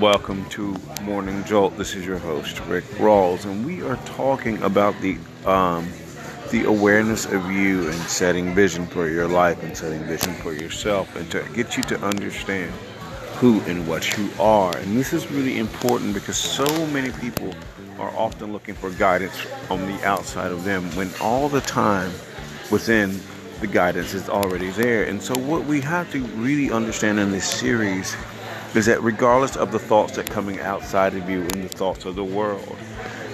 welcome to Morning Jolt. This is your host Rick Rawls, and we are talking about the um, the awareness of you and setting vision for your life and setting vision for yourself, and to get you to understand who and what you are. And this is really important because so many people are often looking for guidance on the outside of them when all the time within the guidance is already there. And so, what we have to really understand in this series is that regardless of the thoughts that coming outside of you and the thoughts of the world,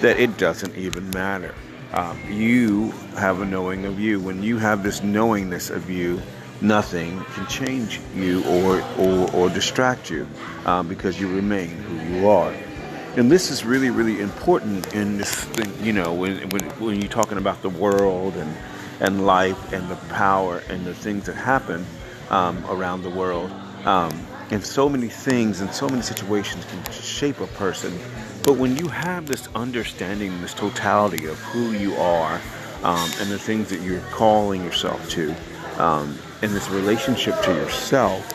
that it doesn't even matter. Um, you have a knowing of you. When you have this knowingness of you, nothing can change you or or, or distract you um, because you remain who you are. And this is really, really important in this thing, you know, when, when, when you're talking about the world and, and life and the power and the things that happen um, around the world. Um, and so many things and so many situations can shape a person. But when you have this understanding, this totality of who you are um, and the things that you're calling yourself to, um, and this relationship to yourself,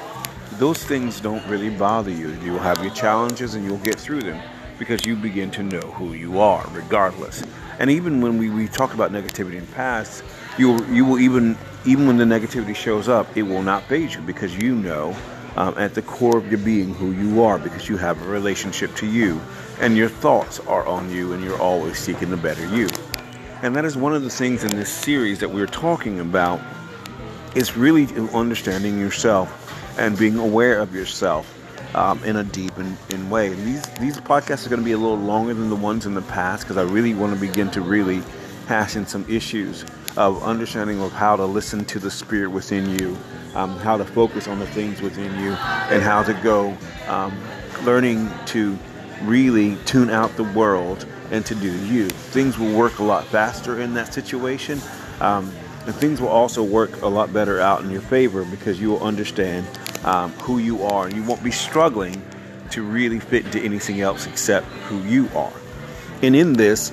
those things don't really bother you. You'll have your challenges and you'll get through them because you begin to know who you are, regardless. And even when we, we talk about negativity in the past, you you will even even when the negativity shows up, it will not faze you because you know um, at the core of your being who you are because you have a relationship to you and your thoughts are on you and you're always seeking the better you. And that is one of the things in this series that we're talking about is really understanding yourself and being aware of yourself um, in a deep and in way. And these these podcasts are going to be a little longer than the ones in the past because I really want to begin to really hash in some issues of understanding of how to listen to the spirit within you, um, how to focus on the things within you, and how to go um, learning to really tune out the world and to do you. Things will work a lot faster in that situation. Um, and things will also work a lot better out in your favor because you will understand um, who you are. And you won't be struggling to really fit into anything else except who you are. And in this,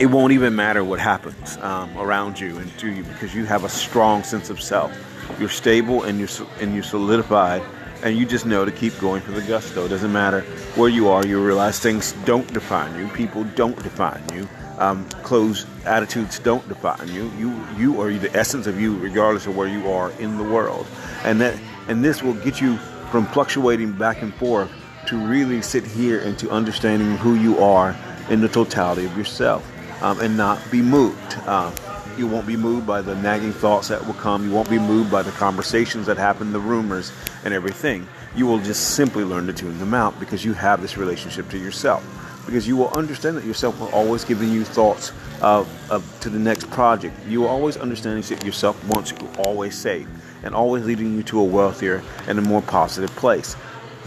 it won't even matter what happens um, around you and to you because you have a strong sense of self. You're stable and you're and you're solidified, and you just know to keep going for the gusto. It doesn't matter where you are. You realize things don't define you. People don't define you. Um, attitudes don't define you. You you are the essence of you, regardless of where you are in the world, and that and this will get you from fluctuating back and forth to really sit here and to understanding who you are in the totality of yourself um, and not be moved. Uh, you won't be moved by the nagging thoughts that will come. You won't be moved by the conversations that happen, the rumors, and everything. You will just simply learn to tune them out because you have this relationship to yourself. Because you will understand that yourself will always giving you thoughts of, of to the next project. You will always understand that yourself wants you always safe and always leading you to a wealthier and a more positive place.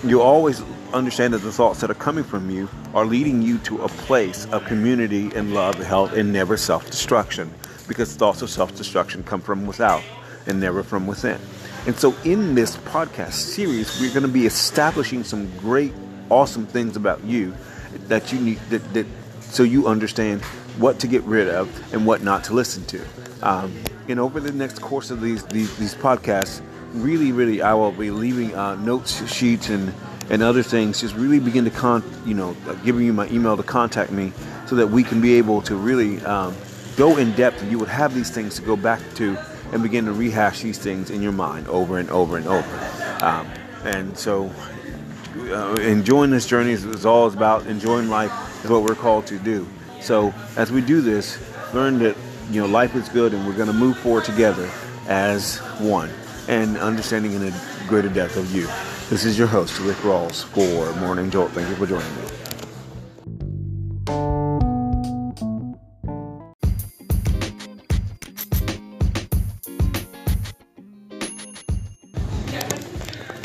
You always understand that the thoughts that are coming from you are leading you to a place of community and love, health, and never self destruction. Because thoughts of self destruction come from without and never from within. And so, in this podcast series, we're going to be establishing some great, awesome things about you that you need that, that so you understand what to get rid of and what not to listen to. Um, and over the next course of these these, these podcasts, really, really, I will be leaving uh, notes sheets and and other things. Just really begin to con, you know, uh, giving you my email to contact me so that we can be able to really um, go in depth, and you would have these things to go back to and begin to rehash these things in your mind over and over and over. Um, and so, uh, enjoying this journey is, is all about enjoying life. Is what we're called to do. So, as we do this, learn that you know, life is good and we're going to move forward together as one and understanding in a greater depth of you. This is your host, Rick Rawls, for Morning Jolt. Thank you for joining me.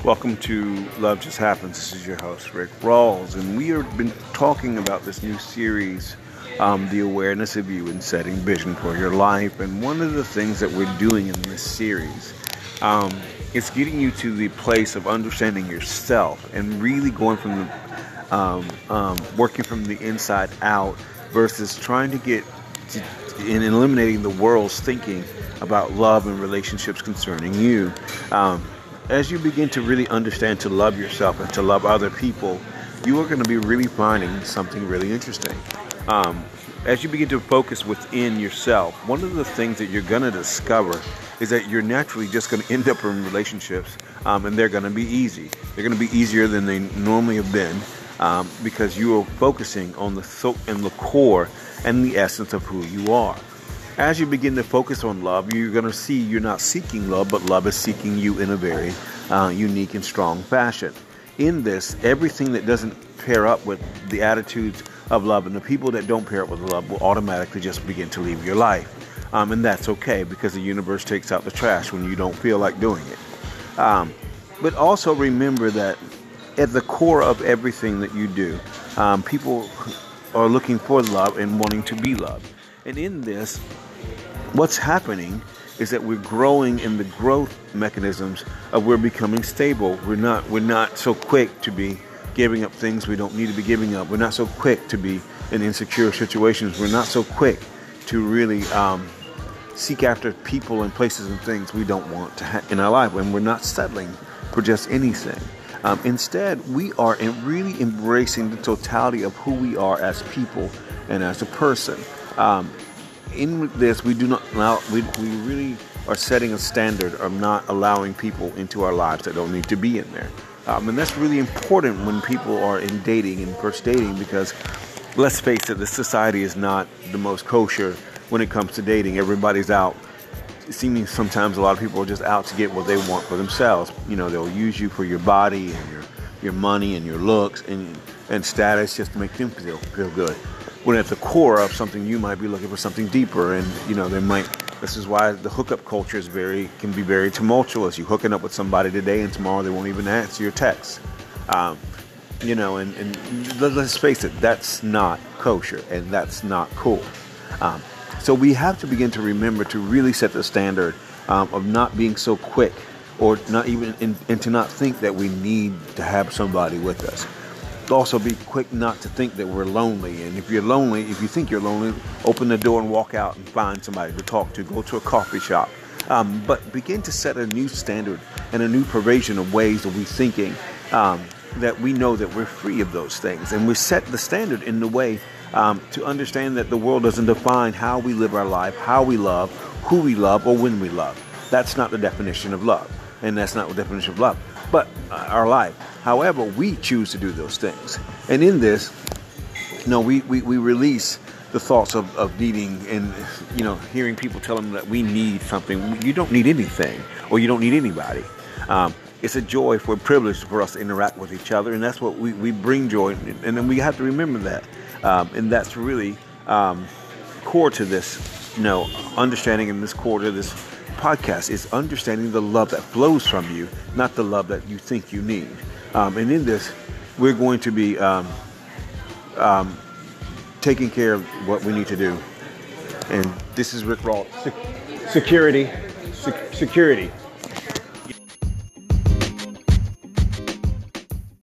Welcome to Love Just Happens. This is your host, Rick Rawls, and we have been talking about this new series um, the awareness of you and setting vision for your life. And one of the things that we're doing in this series um, is getting you to the place of understanding yourself and really going from the um, um working from the inside out versus trying to get to, in eliminating the world's thinking about love and relationships concerning you. Um, as you begin to really understand to love yourself and to love other people, you are going to be really finding something really interesting. Um, as you begin to focus within yourself, one of the things that you're going to discover is that you're naturally just going to end up in relationships um, and they're going to be easy. They're going to be easier than they normally have been um, because you are focusing on the so- and the core and the essence of who you are. As you begin to focus on love, you're going to see you're not seeking love, but love is seeking you in a very uh, unique and strong fashion. In this, everything that doesn't pair up with the attitudes of love and the people that don't pair up with love will automatically just begin to leave your life. Um, and that's okay because the universe takes out the trash when you don't feel like doing it. Um, but also remember that at the core of everything that you do, um, people are looking for love and wanting to be loved. And in this, what's happening is that we're growing in the growth mechanisms of we're becoming stable. We're not we're not so quick to be giving up things we don't need to be giving up. We're not so quick to be in insecure situations. We're not so quick to really um, seek after people and places and things we don't want to have in our life. And we're not settling for just anything. Um, instead, we are really embracing the totality of who we are as people and as a person. Um, in this, we do not allow, we, we really are setting a standard of not allowing people into our lives that don't need to be in there. Um, and that's really important when people are in dating and first dating because let's face it, the society is not the most kosher when it comes to dating. Everybody's out seeming sometimes a lot of people are just out to get what they want for themselves. You know, they'll use you for your body and your your money and your looks and and status just to make them feel feel good. When at the core of something you might be looking for something deeper and you know they might this is why the hookup culture is very can be very tumultuous. You hooking up with somebody today and tomorrow they won't even answer your texts. Um, you know, and, and let's face it, that's not kosher and that's not cool. Um, so we have to begin to remember to really set the standard um, of not being so quick or not even in, and to not think that we need to have somebody with us. Also, be quick not to think that we're lonely. And if you're lonely, if you think you're lonely, open the door and walk out and find somebody to talk to. Go to a coffee shop. Um, but begin to set a new standard and a new pervasion of ways of we thinking um, that we know that we're free of those things. And we set the standard in the way um, to understand that the world doesn't define how we live our life, how we love, who we love, or when we love. That's not the definition of love, and that's not the definition of love, but uh, our life. However, we choose to do those things. And in this, you know, we, we, we release the thoughts of, of needing and, you know, hearing people tell them that we need something. You don't need anything, or you don't need anybody. Um, it's a joy for a privilege for us to interact with each other, and that's what we, we bring joy. And then we have to remember that. Um, and that's really um, core to this, you know, understanding in this core to this podcast is understanding the love that flows from you, not the love that you think you need. Um, and in this, we're going to be um, um, taking care of what we need to do. And this is Rick Raw. security. security.